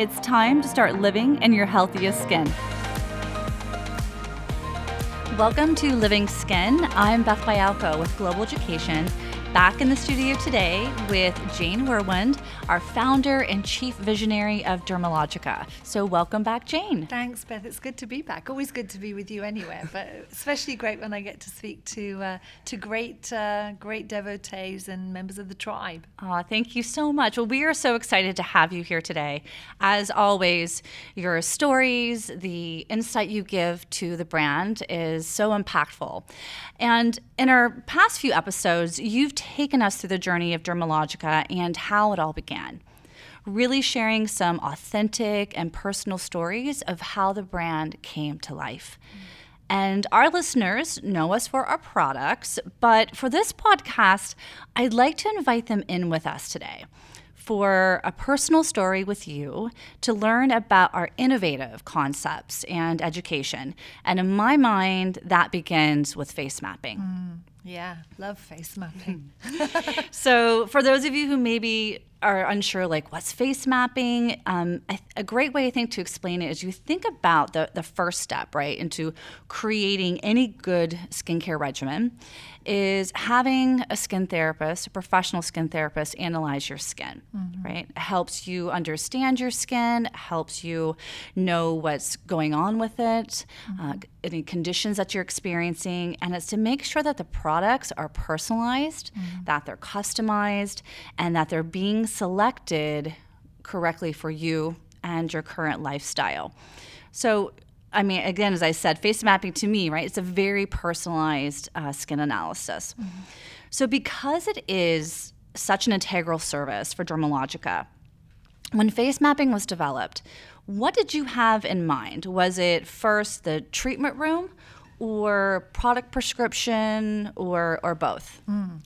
It's time to start living in your healthiest skin. Welcome to Living Skin. I'm Beth Bialco with Global Education back in the studio today with Jane Wurwand, our founder and chief visionary of Dermalogica. So, welcome back, Jane. Thanks, Beth. It's good to be back. Always good to be with you anywhere, but especially great when I get to speak to uh, to great uh, great devotees and members of the tribe. Oh, thank you so much. Well, we are so excited to have you here today. As always, your stories, the insight you give to the brand is so impactful. And in our past few episodes, you've taken us through the journey of Dermalogica and how it all began. Really sharing some authentic and personal stories of how the brand came to life. And our listeners know us for our products, but for this podcast, I'd like to invite them in with us today for a personal story with you to learn about our innovative concepts and education. And in my mind, that begins with face mapping. Mm. Yeah, love face mapping. so, for those of you who maybe are unsure, like what's face mapping, um, a, great way I think to explain it is you think about the, the first step, right, into creating any good skincare regimen is having a skin therapist, a professional skin therapist, analyze your skin, mm-hmm. right? It helps you understand your skin, helps you know what's going on with it, mm-hmm. uh, any conditions that you're experiencing, and it's to make sure that the products are personalized, mm-hmm. that they're customized, and that they're being selected correctly for you and your current lifestyle. So, I mean, again, as I said, face mapping to me, right, it's a very personalized uh, skin analysis. Mm-hmm. So, because it is such an integral service for Dermalogica, when face mapping was developed, what did you have in mind? Was it first the treatment room or product prescription or, or both? Mm.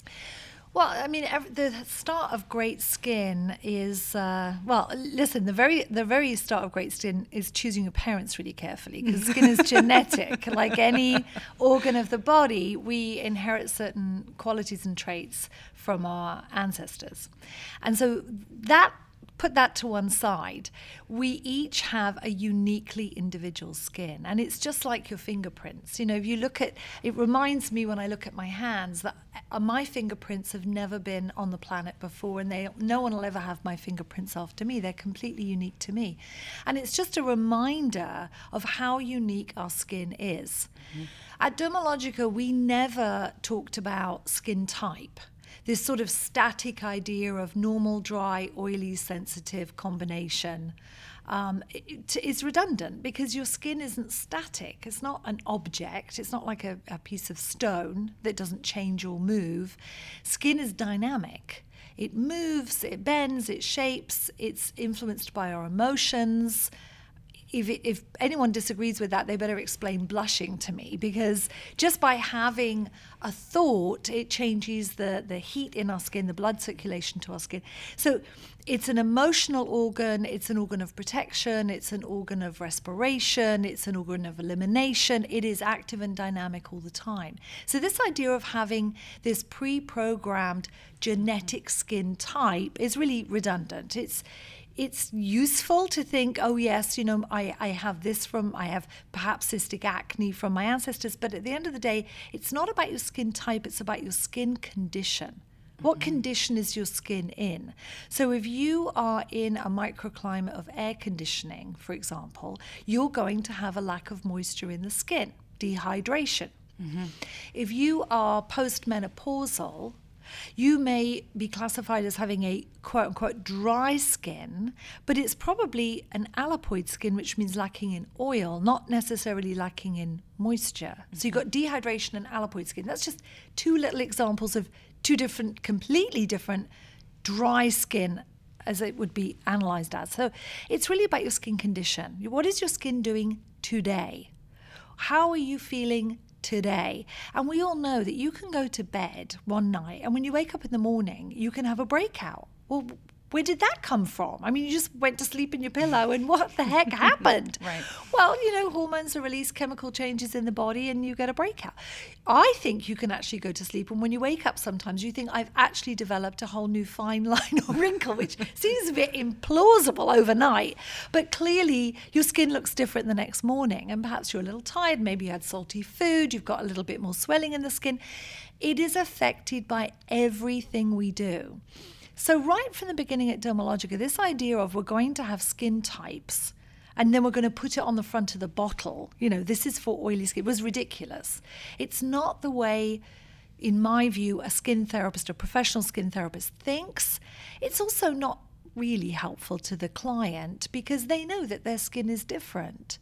Well, I mean, the start of great skin is uh, well. Listen, the very the very start of great skin is choosing your parents really carefully because skin is genetic. Like any organ of the body, we inherit certain qualities and traits from our ancestors, and so that put that to one side, we each have a uniquely individual skin. And it's just like your fingerprints. You know, if you look at it, reminds me when I look at my hands that uh, my fingerprints have never been on the planet before, and they, no one will ever have my fingerprints after me. They're completely unique to me. And it's just a reminder of how unique our skin is. Mm-hmm. At Dermalogica, we never talked about skin type this sort of static idea of normal, dry, oily, sensitive combination um, it, is redundant because your skin isn't static. It's not an object. It's not like a, a piece of stone that doesn't change or move. Skin is dynamic. It moves, it bends, it shapes, it's influenced by our emotions if, if anyone disagrees with that, they better explain blushing to me because just by having a thought, it changes the, the heat in our skin, the blood circulation to our skin. So it's an emotional organ, it's an organ of protection, it's an organ of respiration, it's an organ of elimination. It is active and dynamic all the time. So, this idea of having this pre programmed genetic skin type is really redundant. It's it's useful to think, oh, yes, you know, I, I have this from, I have perhaps cystic acne from my ancestors. But at the end of the day, it's not about your skin type, it's about your skin condition. What mm-hmm. condition is your skin in? So, if you are in a microclimate of air conditioning, for example, you're going to have a lack of moisture in the skin, dehydration. Mm-hmm. If you are postmenopausal, you may be classified as having a quote unquote dry skin, but it's probably an alapoid skin, which means lacking in oil, not necessarily lacking in moisture. Mm-hmm. So you've got dehydration and alapoid skin. That's just two little examples of two different, completely different dry skin as it would be analyzed as. So it's really about your skin condition. What is your skin doing today? How are you feeling today? And we all know that you can go to bed one night and when you wake up in the morning, you can have a breakout. Well, where did that come from? I mean, you just went to sleep in your pillow, and what the heck happened? right. Well, you know, hormones are released, chemical changes in the body, and you get a breakout. I think you can actually go to sleep, and when you wake up, sometimes you think, I've actually developed a whole new fine line or wrinkle, which seems a bit implausible overnight. But clearly, your skin looks different the next morning, and perhaps you're a little tired. Maybe you had salty food, you've got a little bit more swelling in the skin. It is affected by everything we do. So, right from the beginning at Dermalogica, this idea of we're going to have skin types and then we're going to put it on the front of the bottle, you know, this is for oily skin, was ridiculous. It's not the way, in my view, a skin therapist, a professional skin therapist thinks. It's also not really helpful to the client because they know that their skin is different.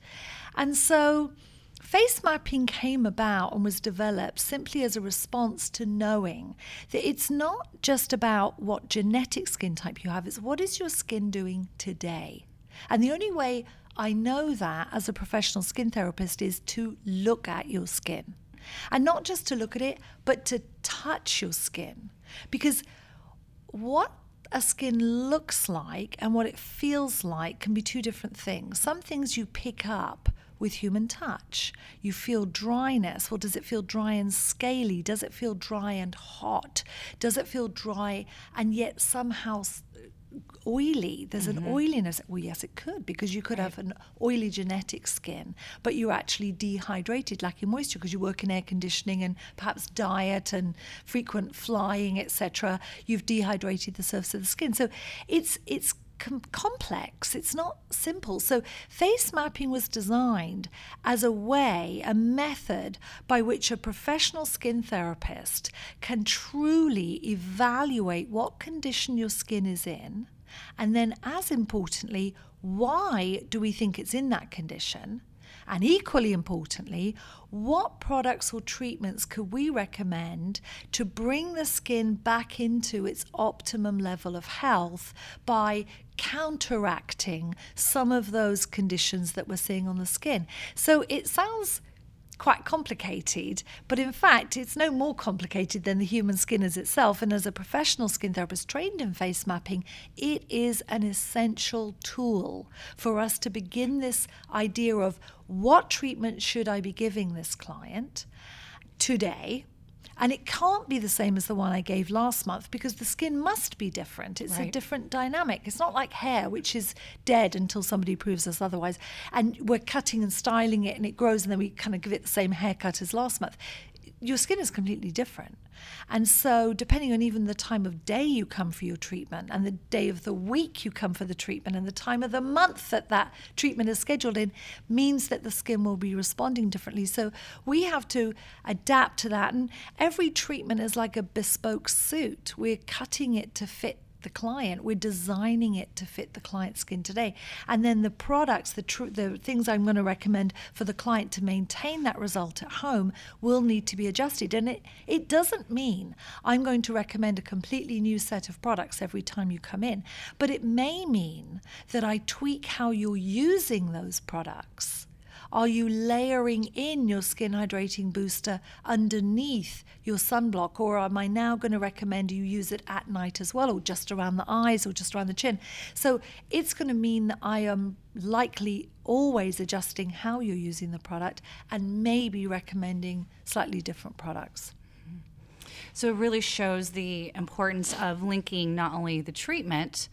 And so, Face mapping came about and was developed simply as a response to knowing that it's not just about what genetic skin type you have, it's what is your skin doing today. And the only way I know that as a professional skin therapist is to look at your skin. And not just to look at it, but to touch your skin. Because what a skin looks like and what it feels like can be two different things. Some things you pick up with human touch. You feel dryness. Well, does it feel dry and scaly? Does it feel dry and hot? Does it feel dry and yet somehow oily. There's mm-hmm. an oiliness. Well, yes, it could because you could right. have an oily genetic skin, but you're actually dehydrated, lacking moisture because you work in air conditioning and perhaps diet and frequent flying, etc. You've dehydrated the surface of the skin. So it's it's com- complex. It's not simple. So, face mapping was designed as a way, a method by which a professional skin therapist can truly evaluate what condition your skin is in. And then, as importantly, why do we think it's in that condition? And equally importantly, what products or treatments could we recommend to bring the skin back into its optimum level of health by counteracting some of those conditions that we're seeing on the skin? So it sounds quite complicated, but in fact, it's no more complicated than the human skin as itself. And as a professional skin therapist trained in face mapping, it is an essential tool for us to begin this idea of what treatment should I be giving this client today and it can't be the same as the one I gave last month because the skin must be different. It's right. a different dynamic. It's not like hair, which is dead until somebody proves us otherwise. And we're cutting and styling it and it grows, and then we kind of give it the same haircut as last month your skin is completely different. And so, depending on even the time of day you come for your treatment, and the day of the week you come for the treatment, and the time of the month that that treatment is scheduled in, means that the skin will be responding differently. So, we have to adapt to that. And every treatment is like a bespoke suit, we're cutting it to fit the client. We're designing it to fit the client's skin today. And then the products, the, tr- the things I'm going to recommend for the client to maintain that result at home will need to be adjusted. And it, it doesn't mean I'm going to recommend a completely new set of products every time you come in, but it may mean that I tweak how you're using those products are you layering in your skin hydrating booster underneath your sunblock? Or am I now going to recommend you use it at night as well, or just around the eyes or just around the chin? So it's going to mean that I am likely always adjusting how you're using the product and maybe recommending slightly different products. Mm-hmm. So it really shows the importance of linking not only the treatment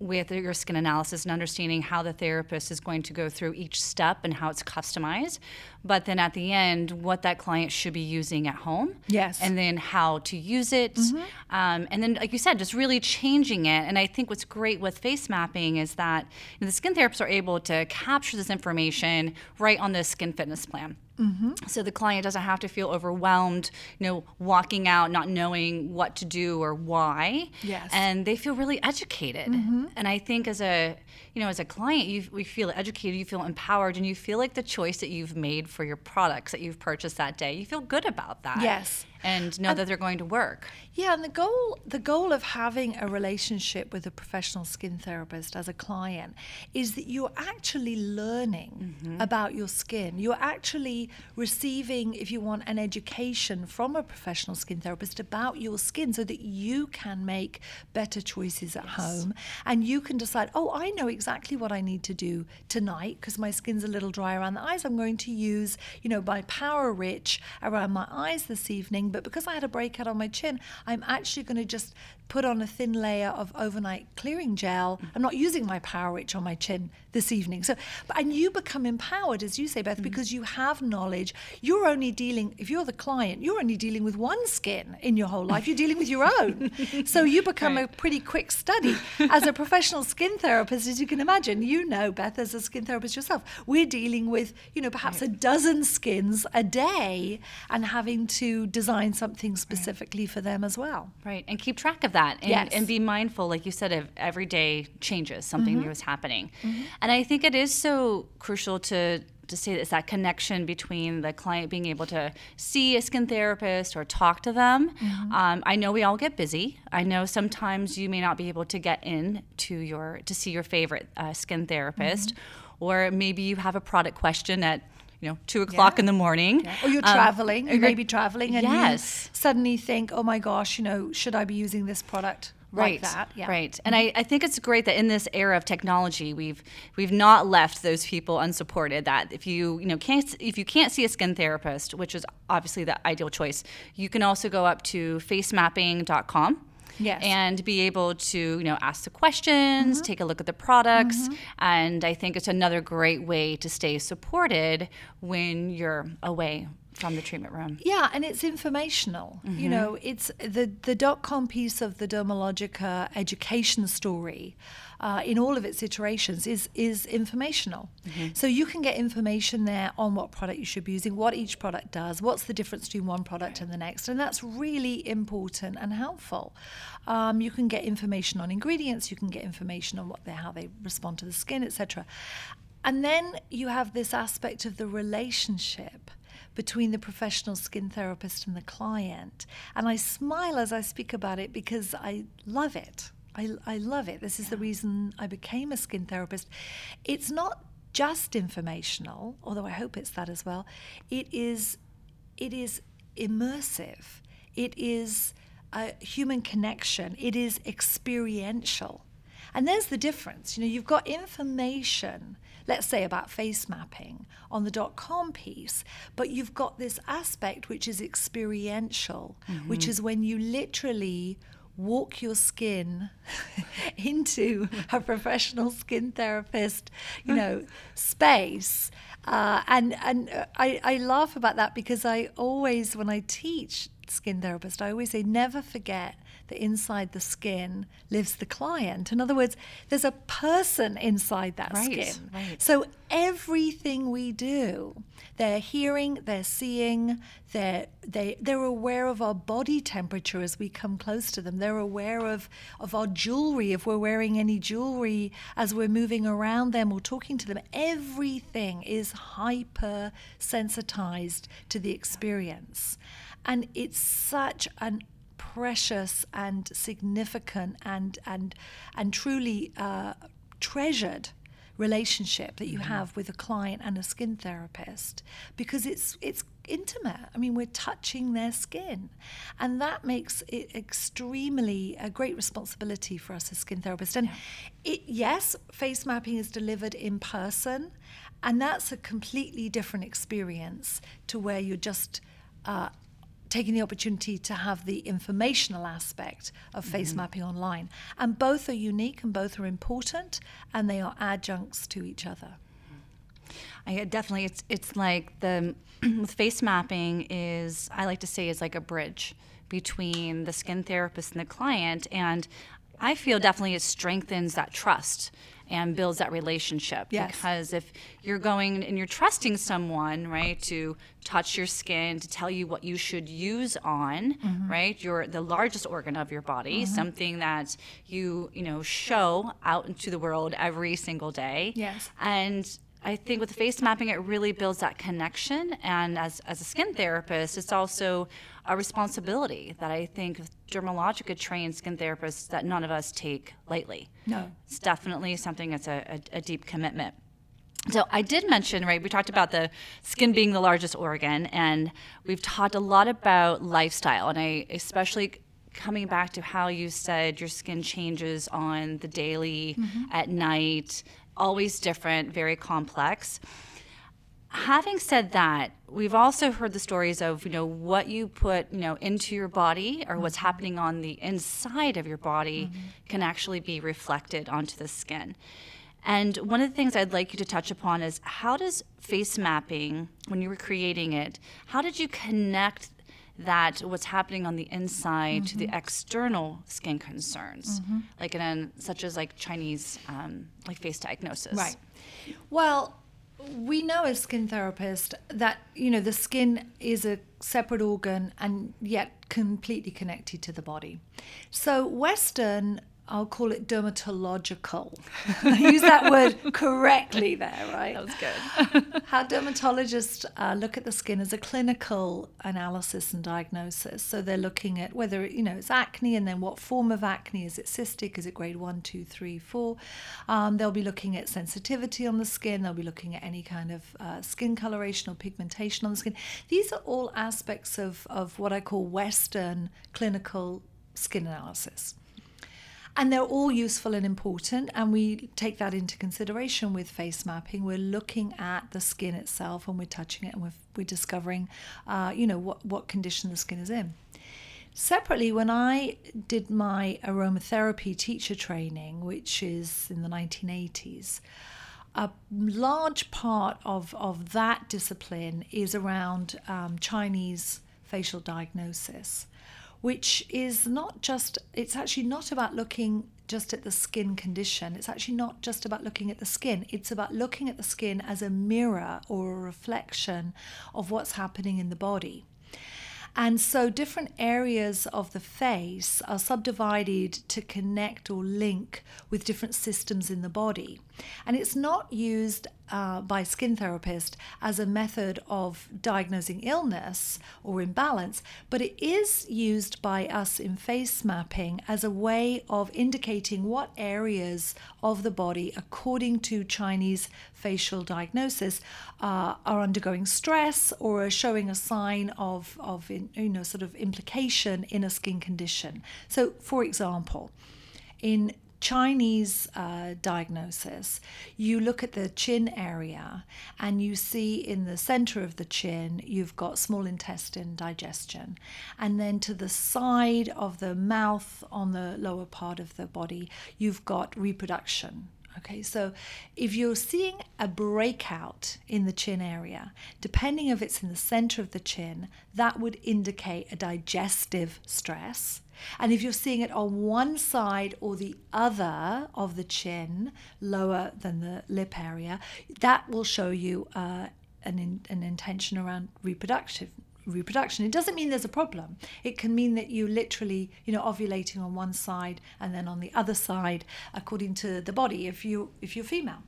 with your skin analysis and understanding how the therapist is going to go through each step and how it's customized. But then at the end, what that client should be using at home. Yes. And then how to use it. Mm-hmm. Um, and then, like you said, just really changing it. And I think what's great with face mapping is that you know, the skin therapists are able to capture this information right on the skin fitness plan. Mm-hmm. So the client doesn't have to feel overwhelmed, you know, walking out not knowing what to do or why. Yes. And they feel really educated. Mm-hmm. And I think as a, you know, as a client, you we feel educated, you feel empowered, and you feel like the choice that you've made for your products that you've purchased that day, you feel good about that. Yes. And know that they're going to work. Yeah, and the goal the goal of having a relationship with a professional skin therapist as a client is that you're actually learning mm-hmm. about your skin. You're actually receiving, if you want, an education from a professional skin therapist about your skin so that you can make better choices at yes. home and you can decide, oh, I know exactly what I need to do tonight because my skin's a little dry around the eyes. I'm going to use, you know, my Power Rich around my eyes this evening, but because I had a breakout on my chin, I'm actually going to just put on a thin layer of overnight clearing gel. I'm not using my Power Rich on my chin this evening. So, and you become empowered, as you say, Beth, mm because you have knowledge. You're only dealing, if you're the client, you're only dealing with one skin in your whole life. You're dealing with your own. so you become right. a pretty quick study. As a professional skin therapist, as you can imagine, you know, Beth, as a skin therapist yourself, we're dealing with, you know, perhaps right. a dozen skins a day and having to design something specifically right. for them as well. Right. And keep track of that that and, yes. and be mindful, like you said, of every day changes, something mm-hmm. new is happening. Mm-hmm. And I think it is so crucial to to say that it's that connection between the client being able to see a skin therapist or talk to them. Mm-hmm. Um, I know we all get busy. I know sometimes you may not be able to get in to your to see your favorite uh, skin therapist, mm-hmm. or maybe you have a product question at you know, two o'clock yeah. in the morning. Yeah. Or you're um, traveling, you may be traveling, and yes. you suddenly think, oh my gosh, you know, should I be using this product? Right, like that. Yeah. right, and I, I think it's great that in this era of technology, we've we've not left those people unsupported. That if you you know can't if you can't see a skin therapist, which is obviously the ideal choice, you can also go up to facemapping.com yes. and be able to you know ask the questions mm-hmm. take a look at the products mm-hmm. and i think it's another great way to stay supported when you're away from the treatment room. Yeah, and it's informational. Mm-hmm. You know, it's the the dot com piece of the Dermalogica education story. Uh, in all of its iterations is is informational. Mm-hmm. So you can get information there on what product you should be using, what each product does, what's the difference between one product and the next, and that's really important and helpful. Um, you can get information on ingredients, you can get information on what they how they respond to the skin, etc. And then you have this aspect of the relationship between the professional skin therapist and the client. And I smile as I speak about it because I love it. I, I love it. This is yeah. the reason I became a skin therapist. It's not just informational, although I hope it's that as well. It is, it is immersive. It is a human connection. It is experiential. And there's the difference. You know, you've got information let's say about face mapping on the dot com piece, but you've got this aspect which is experiential, mm-hmm. which is when you literally walk your skin into a professional skin therapist, you know, space. Uh, and and I, I laugh about that because I always, when I teach skin therapist, I always say never forget that inside the skin lives the client. In other words, there's a person inside that right, skin. Right. So everything we do, they're hearing, they're seeing, they're they they're aware of our body temperature as we come close to them. They're aware of of our jewelry if we're wearing any jewelry as we're moving around them or talking to them. Everything is hyper sensitized to the experience. And it's such an precious and significant and and and truly uh, treasured relationship that you mm-hmm. have with a client and a skin therapist because it's it's intimate. I mean, we're touching their skin, and that makes it extremely a great responsibility for us as skin therapists. And yeah. it, yes, face mapping is delivered in person, and that's a completely different experience to where you're just uh, taking the opportunity to have the informational aspect of face mm-hmm. mapping online. And both are unique and both are important and they are adjuncts to each other. I definitely it's it's like the with face mapping is I like to say is like a bridge between the skin therapist and the client and I feel definitely it strengthens that trust and builds that relationship. Yes. Because if you're going and you're trusting someone, right, to touch your skin, to tell you what you should use on, mm-hmm. right, you're the largest organ of your body, mm-hmm. something that you, you know, show out into the world every single day. Yes. And I think with face mapping, it really builds that connection. And as, as a skin therapist, it's also a responsibility that I think dermalogica trained skin therapists that none of us take lightly. No. It's definitely something that's a, a, a deep commitment. So I did mention, right, we talked about the skin being the largest organ, and we've talked a lot about lifestyle, and I especially coming back to how you said your skin changes on the daily, mm-hmm. at night, always different, very complex. Having said that, we've also heard the stories of you know what you put you know into your body or what's mm-hmm. happening on the inside of your body mm-hmm. can actually be reflected onto the skin. And one of the things I'd like you to touch upon is how does face mapping, when you were creating it, how did you connect that what's happening on the inside mm-hmm. to the mm-hmm. external skin concerns, mm-hmm. like in such as like Chinese um, like face diagnosis. Right. Well, we know as skin therapists that you know the skin is a separate organ and yet completely connected to the body. So Western I'll call it dermatological. I use that word correctly there, right? That was good. How dermatologists uh, look at the skin as a clinical analysis and diagnosis. So they're looking at whether you know it's acne, and then what form of acne is it cystic? Is it grade one, two, three, four? Um, they'll be looking at sensitivity on the skin. They'll be looking at any kind of uh, skin coloration or pigmentation on the skin. These are all aspects of of what I call Western clinical skin analysis. And they're all useful and important, and we take that into consideration with face mapping. We're looking at the skin itself and we're touching it and we're, we're discovering, uh, you know, what, what condition the skin is in. Separately, when I did my aromatherapy teacher training, which is in the 1980s, a large part of, of that discipline is around um, Chinese facial diagnosis which is not just, it's actually not about looking just at the skin condition. It's actually not just about looking at the skin. It's about looking at the skin as a mirror or a reflection of what's happening in the body. And so different areas of the face are subdivided to connect or link with different systems in the body. And it's not used uh, by skin therapists as a method of diagnosing illness or imbalance, but it is used by us in face mapping as a way of indicating what areas of the body, according to Chinese facial diagnosis, uh, are undergoing stress or are showing a sign of, of you know, sort of implication in a skin condition. So, for example, in Chinese uh, diagnosis, you look at the chin area and you see in the center of the chin, you've got small intestine digestion. And then to the side of the mouth on the lower part of the body, you've got reproduction. Okay, so if you're seeing a breakout in the chin area, depending if it's in the center of the chin, that would indicate a digestive stress. And if you're seeing it on one side or the other of the chin, lower than the lip area, that will show you uh, an, in, an intention around reproductive reproduction. It doesn't mean there's a problem. It can mean that you literally, you know, ovulating on one side and then on the other side, according to the body, if you if you're female.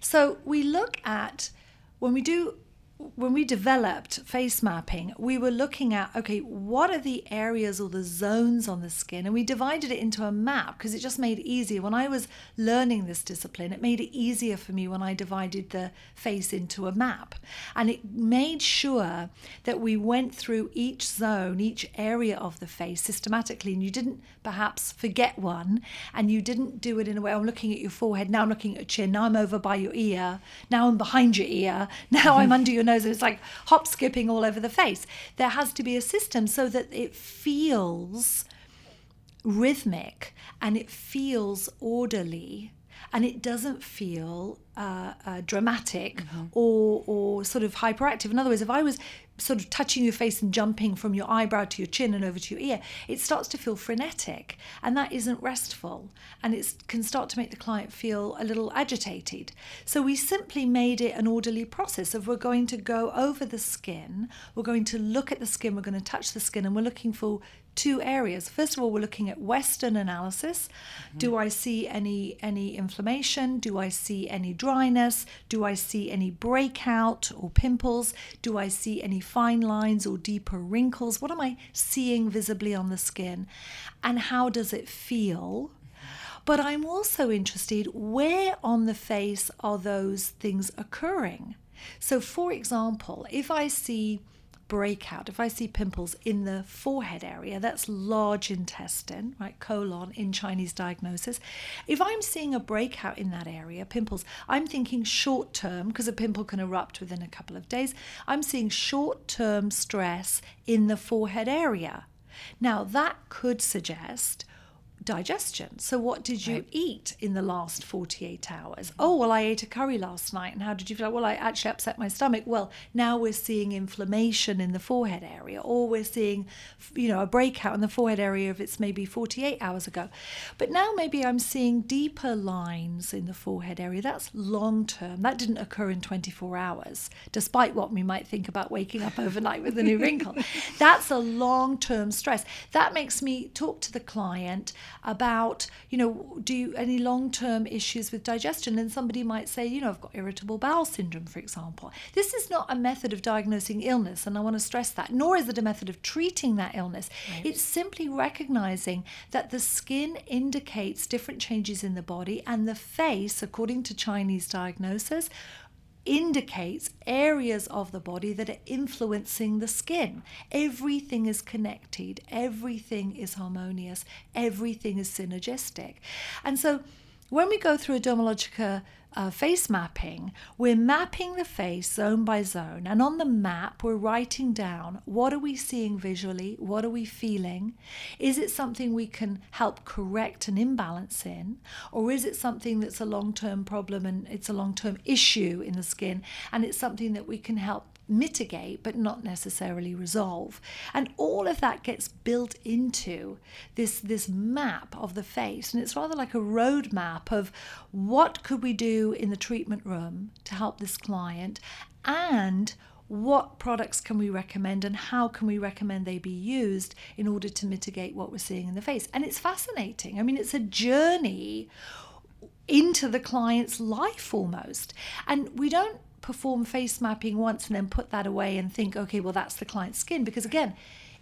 So we look at when we do when we developed face mapping, we were looking at okay, what are the areas or the zones on the skin? And we divided it into a map because it just made it easier. When I was learning this discipline, it made it easier for me when I divided the face into a map. And it made sure that we went through each zone, each area of the face systematically. And you didn't perhaps forget one and you didn't do it in a way I'm looking at your forehead, now I'm looking at your chin, now I'm over by your ear, now I'm behind your ear, now I'm under your nose. It's like hop skipping all over the face. There has to be a system so that it feels rhythmic and it feels orderly and it doesn't feel uh, uh, dramatic mm-hmm. or, or sort of hyperactive. In other words, if I was sort of touching your face and jumping from your eyebrow to your chin and over to your ear, it starts to feel frenetic. And that isn't restful. And it can start to make the client feel a little agitated. So we simply made it an orderly process of we're going to go over the skin, we're going to look at the skin, we're going to touch the skin, and we're looking for two areas. First of all, we're looking at Western analysis. Mm-hmm. Do I see any any inflammation? Do I see any dryness? Do I see any breakout or pimples? Do I see any fine lines or deeper wrinkles? What am I seeing visibly on the skin? And how does it feel? But I'm also interested where on the face are those things occurring? So, for example, if I see breakout, if I see pimples in the forehead area, that's large intestine, right, colon in Chinese diagnosis. If I'm seeing a breakout in that area, pimples, I'm thinking short term, because a pimple can erupt within a couple of days. I'm seeing short term stress in the forehead area. Now, that could suggest digestion. So, what did you right. eat in the last 48 hours? Oh, well, I ate a curry last night. And how did you feel? Well, I actually upset my stomach. Well, now we're seeing inflammation in the forehead area, or we're seeing, you know, a breakout in the forehead area if it's maybe 48 hours ago. But now maybe I'm seeing deeper lines in the forehead area. That's long term. That didn't occur in 24 hours, despite what we might think about waking up overnight with a new wrinkle. That's a long term stress. That makes me talk to the client about, you know, do you, any long term issues with digestion? And somebody might say, you know, I've got irritable bowel syndrome, for example. This is not a method of diagnosing illness, and I want to stress that, nor is it a method of treating that illness. Right. It's simply recognizing that the skin indicates different changes in the body, and the face, according to Chinese diagnosis, indicates areas of the body that are influencing the skin. Everything is connected, everything is harmonious, everything is synergistic. And so when we go through a Dermalogica uh, face mapping, we're mapping the face zone by zone. And on the map, we're writing down what are we seeing visually? What are we feeling? Is it something we can help correct an imbalance in? Or is it something that's a long term problem and it's a long term issue in the skin and it's something that we can help mitigate but not necessarily resolve. And all of that gets built into this this map of the face. And it's rather like a roadmap of what could we do in the treatment room to help this client? And what products can we recommend and how can we recommend they be used in order to mitigate what we're seeing in the face? And it's fascinating. I mean it's a journey into the client's life almost. And we don't perform face mapping once and then put that away and think, okay, well, that's the client's skin. Because again,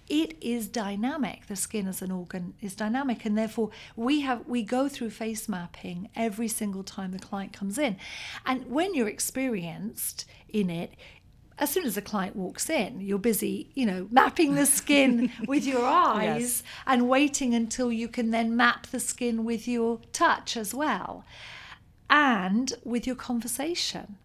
it is dynamic. The skin as an organ is dynamic, and therefore we have we go through face mapping every single time the client comes in. And when you're experienced in it, as soon as a client walks in, you're busy, you know, mapping the skin with your eyes yes. and waiting until you can then map the skin with your touch as well and with your conversation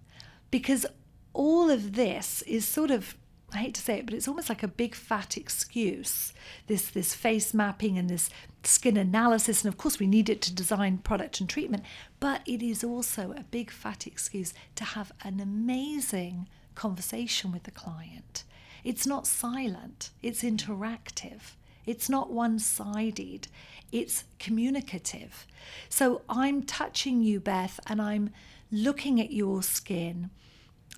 because all of this is sort of I hate to say it, but it's almost like a big fat excuse. This this face mapping and this skin analysis, and of course we need it to design product and treatment, but it is also a big fat excuse to have an amazing conversation with the client. It's not silent, it's interactive. It's not one sided, it's communicative. So I'm touching you, Beth, and I'm looking at your skin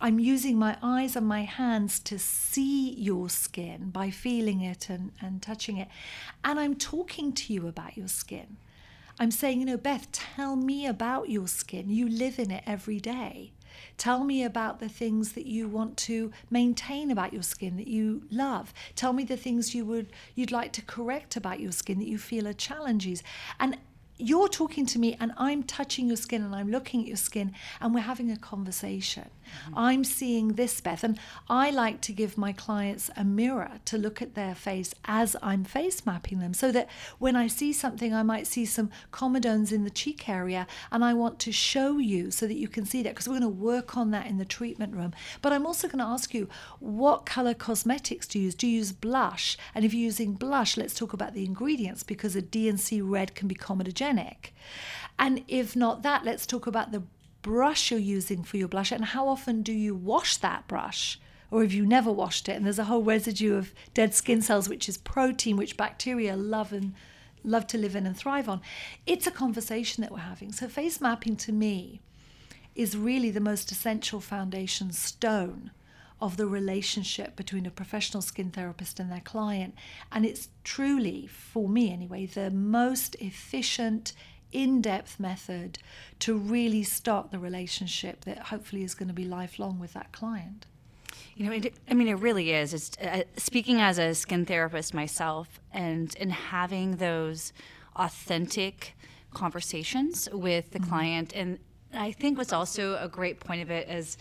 I'm using my eyes and my hands to see your skin by feeling it and, and touching it. And I'm talking to you about your skin. I'm saying, you know, Beth, tell me about your skin. You live in it every day. Tell me about the things that you want to maintain about your skin that you love. Tell me the things you would you'd like to correct about your skin that you feel are challenges. And you're talking to me and I'm touching your skin and I'm looking at your skin and we're having a conversation. I'm seeing this, Beth. And I like to give my clients a mirror to look at their face as I'm face mapping them so that when I see something, I might see some comedones in the cheek area and I want to show you so that you can see that because we're going to work on that in the treatment room. But I'm also going to ask you what color cosmetics do you use? Do you use blush? And if you're using blush, let's talk about the ingredients because a D&C red can be comedogenic. And if not that, let's talk about the brush you're using for your blush and how often do you wash that brush? Or have you never washed it and there's a whole residue of dead skin cells, which is protein, which bacteria love and love to live in and thrive on. It's a conversation that we're having. So face mapping to me is really the most essential foundation stone of the relationship between a professional skin therapist and their client. And it's truly, for me anyway, the most efficient, in depth method to really start the relationship that hopefully is going to be lifelong with that client. You know, it, I mean, it really is. It's uh, speaking as a skin therapist myself, and and having those authentic conversations with the mm-hmm. client, and I think what's also a great point of it is.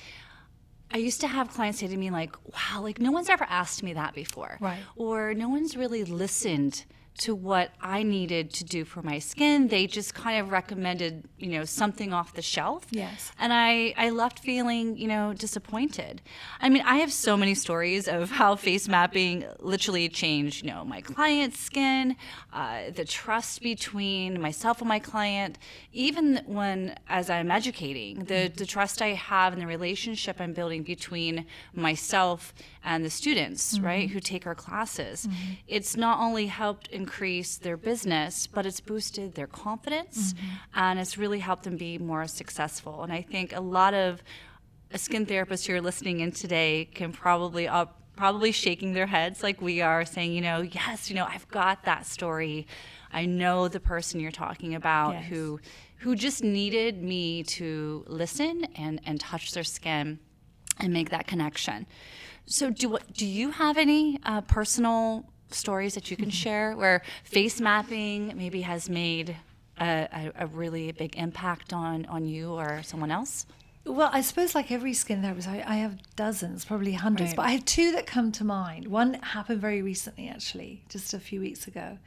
I used to have clients say to me like, "Wow, like no one's ever asked me that before," right? Or no one's really listened to what I needed to do for my skin. They just kind of recommended, you know, something off the shelf. Yes. And I, I left feeling, you know, disappointed. I mean, I have so many stories of how face mapping literally changed, you know, my client's skin, uh, the trust between myself and my client, even when, as I'm educating, the, the trust I have and the relationship I'm building between myself and the students, mm-hmm. right, who take our classes. Mm-hmm. It's not only helped increase their business, but it's boosted their confidence mm-hmm. and it's really helped them be more successful. And I think a lot of skin therapists who are listening in today can probably up probably shaking their heads like we are saying you know yes you know i've got that story i know the person you're talking about yes. who who just needed me to listen and and touch their skin and make that connection so, do do you have any uh, personal stories that you can share where face mapping maybe has made a, a, a, really big impact on on you or someone else? Well, I suppose like every skin therapist, I, I have dozens, probably hundreds, right. but I have two that come to mind. One happened very recently, actually, just a few weeks ago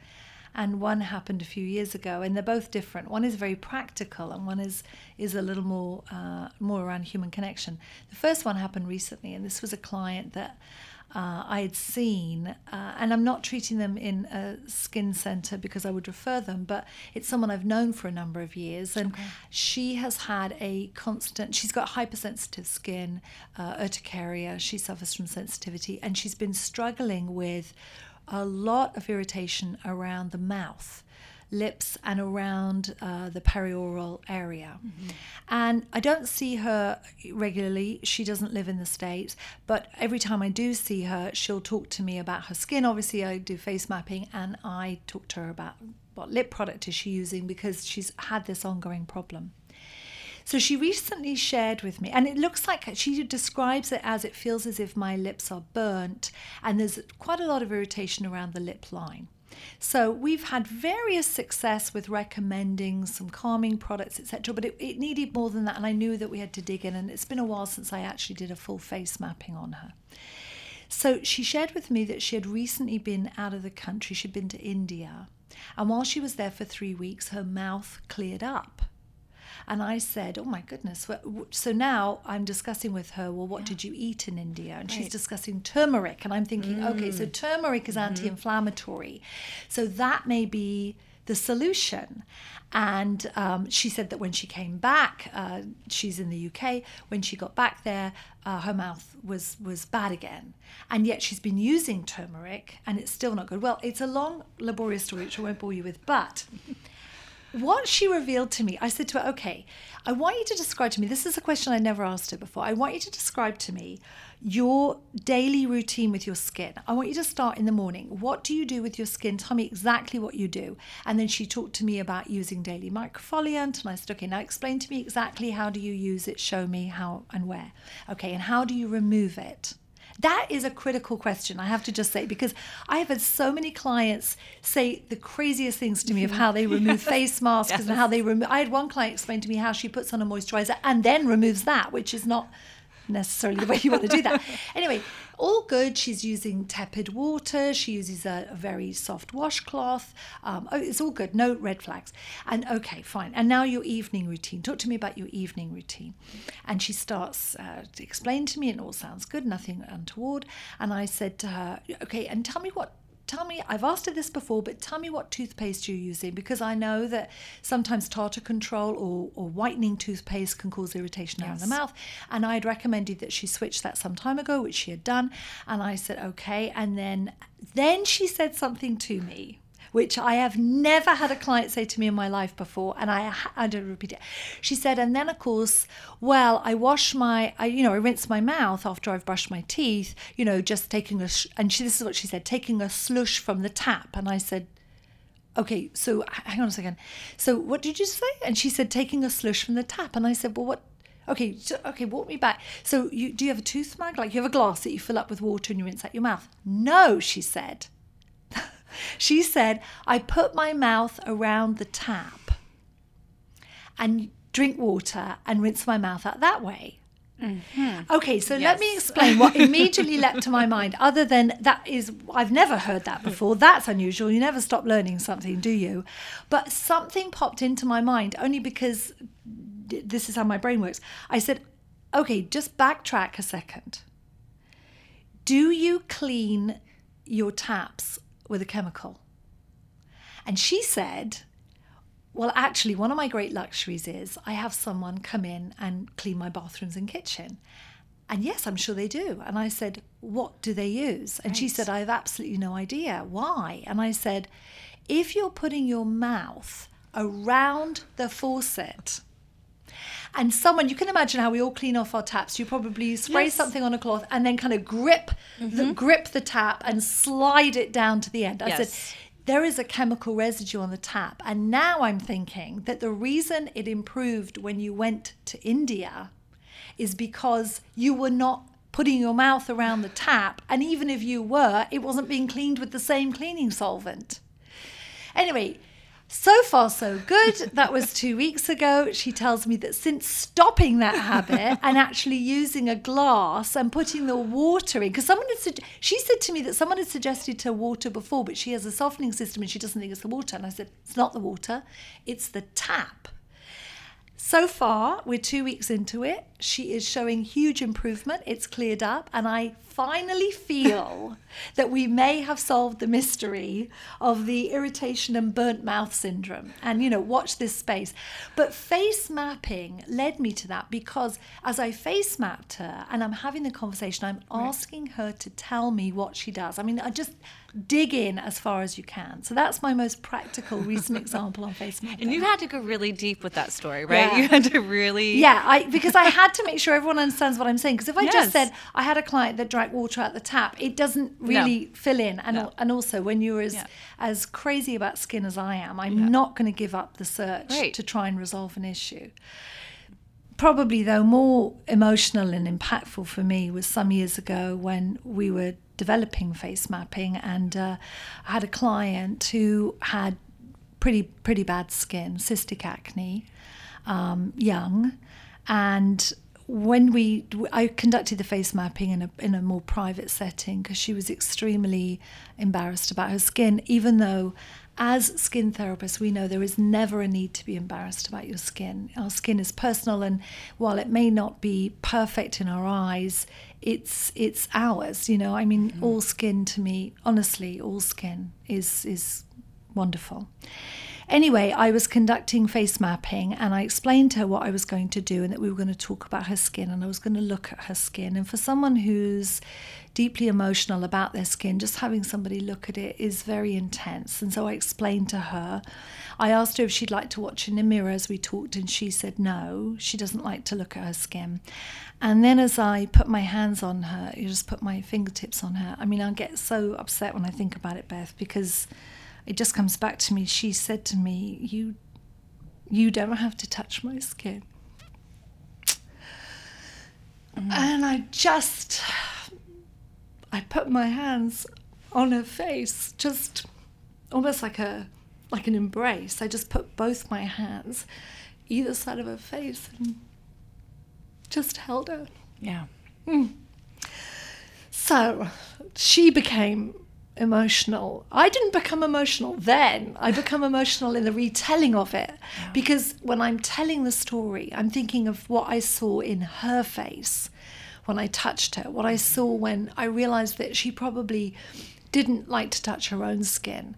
and one happened a few years ago, and they're both different. One is very practical, and one is is a little more uh, more around human connection. The first one happened recently, and this was a client that. Uh, I had seen, uh, and I'm not treating them in a skin center because I would refer them, but it's someone I've known for a number of years, and okay. she has had a constant. She's got hypersensitive skin, uh, urticaria. She suffers from sensitivity, and she's been struggling with a lot of irritation around the mouth lips and around uh, the perioral area. Mm-hmm. And I don't see her regularly. She doesn't live in the States, but every time I do see her, she'll talk to me about her skin. Obviously, I do face mapping and I talk to her about what lip product is she using because she's had this ongoing problem. So she recently shared with me, and it looks like she describes it as it feels as if my lips are burnt, and there's quite a lot of irritation around the lip line. So we've had various success with recommending some calming products, etc. But it, it, needed more than that, and I knew that we had to dig in. And it's been a while since I actually did a full face mapping on her. So she shared with me that she had recently been out of the country. She'd been to India, and while she was there for three weeks, her mouth cleared up. And I said, Oh my goodness. So now I'm discussing with her, Well, what yeah. did you eat in India? And right. she's discussing turmeric. And I'm thinking, mm. Okay, so mm. turmeric is mm-hmm. anti inflammatory. So that may be the solution. And um, she said that when she came back, uh, she's in the UK. When she got back there, uh, her mouth was was bad again, and yet she's been using turmeric, and it's still not good. Well, it's a long, laborious story which I won't bore you with, but what she revealed to me, I said to her, okay, I want you to describe to me, this is a question I never asked her before. I want you to describe to me your daily routine with your skin. I want you to start in the morning. What do you do with your skin? Tell me exactly what you do. And then she talked to me about using daily microfoliant. And I said, okay, now explain to me exactly how do you use it? Show me how and where. Okay, and how do you remove it? That is a critical question, I have to just say, because I have had so many clients say the craziest things to me of mm-hmm. how they remove face masks yes. and how they remove. I had one client explain to me how she puts on a moisturizer and then removes that, which is not necessarily the way you want to do that. anyway, all good. She's using tepid water. She uses a, a very soft washcloth. Um, oh, it's all good. No red flags. And okay, fine. And now your evening routine. Talk to me about your evening routine. And she starts uh, to explain to me, and it all sounds good, nothing untoward. And I said to her, okay, and tell me what tell me, I've asked her this before, but tell me what toothpaste you're using because I know that sometimes tartar control or, or whitening toothpaste can cause irritation yes. around the mouth. And I had recommended that she switch that some time ago, which she had done. And I said, okay. And then, then she said something to me which I have never had a client say to me in my life before, and I I don't repeat it. She said, and then of course, well, I wash my, I you know, I rinse my mouth after I've brushed my teeth, you know, just taking a, sh- and she, this is what she said, taking a slush from the tap, and I said, okay, so hang on a second, so what did you say? And she said, taking a slush from the tap, and I said, well, what? Okay, so, okay, walk me back. So, you do you have a tooth mug? Like you have a glass that you fill up with water and you rinse out your mouth? No, she said. She said, I put my mouth around the tap and drink water and rinse my mouth out that way. Mm-hmm. Okay, so yes. let me explain what immediately leapt to my mind. Other than that is, I've never heard that before. That's unusual. You never stop learning something, do you? But something popped into my mind only because this is how my brain works. I said, okay, just backtrack a second. Do you clean your taps with a chemical? And she said, well, actually, one of my great luxuries is I have someone come in and clean my bathrooms and kitchen. And yes, I'm sure they do. And I said, What do they use? And right. she said, I have absolutely no idea. Why? And I said, If you're putting your mouth around the faucet, and someone you can imagine how we all clean off our taps you probably spray yes. something on a cloth and then kind of grip mm-hmm. the grip the tap and slide it down to the end i yes. said there is a chemical residue on the tap and now i'm thinking that the reason it improved when you went to india is because you were not putting your mouth around the tap and even if you were it wasn't being cleaned with the same cleaning solvent anyway so far, so good. That was two weeks ago. She tells me that since stopping that habit and actually using a glass and putting the water in, because someone had, su- she said to me that someone had suggested to water before, but she has a softening system and she doesn't think it's the water. And I said, it's not the water, it's the tap. So far, we're two weeks into it. She is showing huge improvement. It's cleared up, and I finally feel that we may have solved the mystery of the irritation and burnt mouth syndrome. And, you know, watch this space. But face mapping led me to that because as I face mapped her and I'm having the conversation, I'm asking her to tell me what she does. I mean, I just dig in as far as you can. So that's my most practical recent example on face mapping. And you had to go really deep with that story, right? Yeah. You had to really Yeah, I because I had to make sure everyone understands what I'm saying. Because if I yes. just said I had a client that drank water at the tap. It doesn't really no. fill in. And no. and also when you're as yeah. as crazy about skin as I am, I'm yeah. not going to give up the search right. to try and resolve an issue. Probably though more emotional and impactful for me was some years ago when we were developing face mapping and uh, I had a client who had pretty pretty bad skin, cystic acne, um, young, and when we I conducted the face mapping in a in a more private setting because she was extremely embarrassed about her skin even though as skin therapists we know there is never a need to be embarrassed about your skin. Our skin is personal and while it may not be perfect in our eyes it's it's ours you know? I mean mm-hmm. all skin to me honestly all skin is is wonderful Anyway, I was conducting face mapping and I explained to her what I was going to do and that we were going to talk about her skin and I was going to look at her skin. And for someone who's deeply emotional about their skin, just having somebody look at it is very intense. And so I explained to her. I asked her if she'd like to watch in the mirror as we talked, and she said no, she doesn't like to look at her skin. And then as I put my hands on her, you just put my fingertips on her. I mean, I get so upset when I think about it, Beth, because it just comes back to me. She said to me, "You, you don't have to touch my skin." Mm. And I just, I put my hands on her face, just almost like a, like an embrace. I just put both my hands either side of her face and just held her. Yeah. Mm. So she became emotional. I didn't become emotional then. I become emotional in the retelling of it yeah. because when I'm telling the story, I'm thinking of what I saw in her face when I touched her, what I mm-hmm. saw when I realized that she probably didn't like to touch her own skin.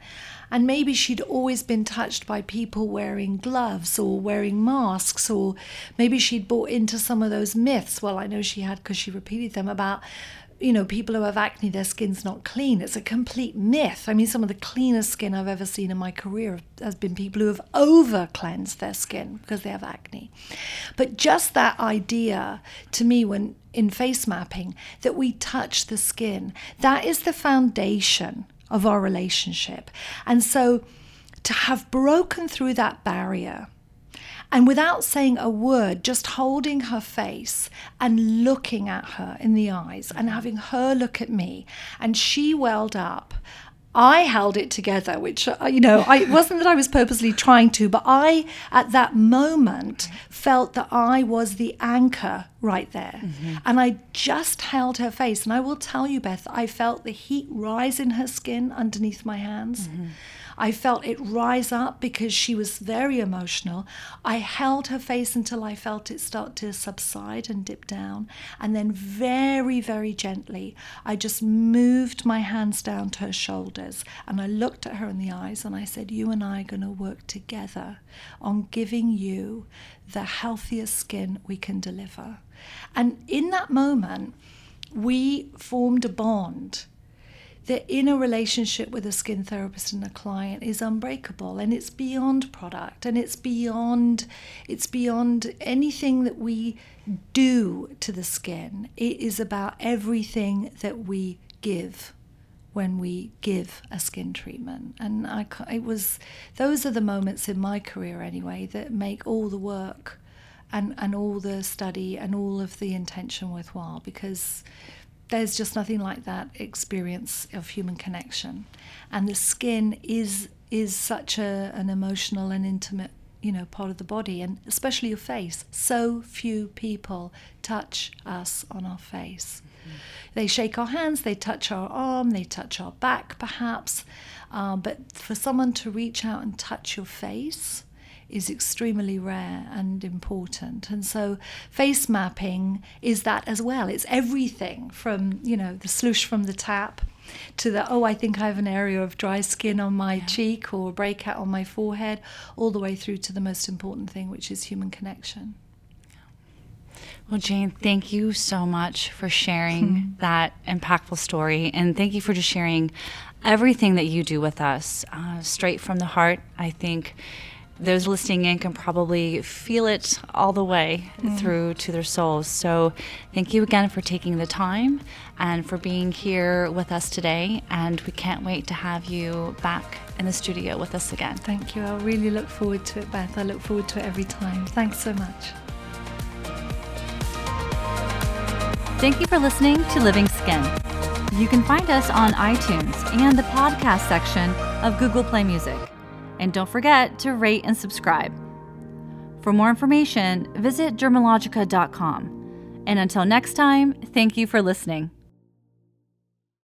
And maybe she'd always been touched by people wearing gloves or wearing masks, or maybe she'd bought into some of those myths. Well, I know she had because she repeated them about you know, people who have acne, their skin's not clean. It's a complete myth. I mean, some of the cleanest skin I've ever seen in my career has been people who have over cleansed their skin because they have acne. But just that idea to me, when in face mapping, that we touch the skin, that is the foundation of our relationship. And so to have broken through that barrier, and without saying a word, just holding her face and looking at her in the eyes and having her look at me. And she welled up. I held it together, which, uh, you know, I, it wasn't that I was purposely trying to, but I, at that moment, felt that I was the anchor right there. Mm-hmm. And I just held her face. And I will tell you, Beth, I felt the heat rise in her skin underneath my hands. Mm-hmm. I felt it rise up because she was very emotional. I held her face until I felt it start to subside and dip down. And then, very, very gently, I just moved my hands down to her shoulders and I looked at her in the eyes and I said, You and I are going to work together on giving you the healthiest skin we can deliver. And in that moment, we formed a bond that inner relationship with a skin therapist and a client is unbreakable and it's beyond product and it's beyond it's beyond anything that we do to the skin. It is about everything that we give when we give a skin treatment. And I it was those are the moments in my career anyway that make all the work and and all the study and all of the intention worthwhile because there's just nothing like that experience of human connection. And the skin is is such a, an emotional and intimate you know part of the body and especially your face. So few people touch us on our face. Mm-hmm. they shake our hands they touch our arm they touch our back perhaps uh, but for someone to reach out and touch your face is extremely rare and important. And so face mapping is that as well. It's everything from, you know, the slush from the tap to the, oh, I think I have an area of dry skin on my yeah. cheek or a breakout on my forehead, all the way through to the most important thing, which is human connection. Well, Jane, thank you so much for sharing hmm. that impactful story. And thank you for just sharing everything that you do with us uh, straight from the heart. I think those listening in can probably feel it all the way mm. through to their souls. So, thank you again for taking the time and for being here with us today. And we can't wait to have you back in the studio with us again. Thank you. I really look forward to it, Beth. I look forward to it every time. Thanks so much. Thank you for listening to Living Skin. You can find us on iTunes and the podcast section of Google Play Music. And don't forget to rate and subscribe. For more information, visit dermalogica.com. And until next time, thank you for listening.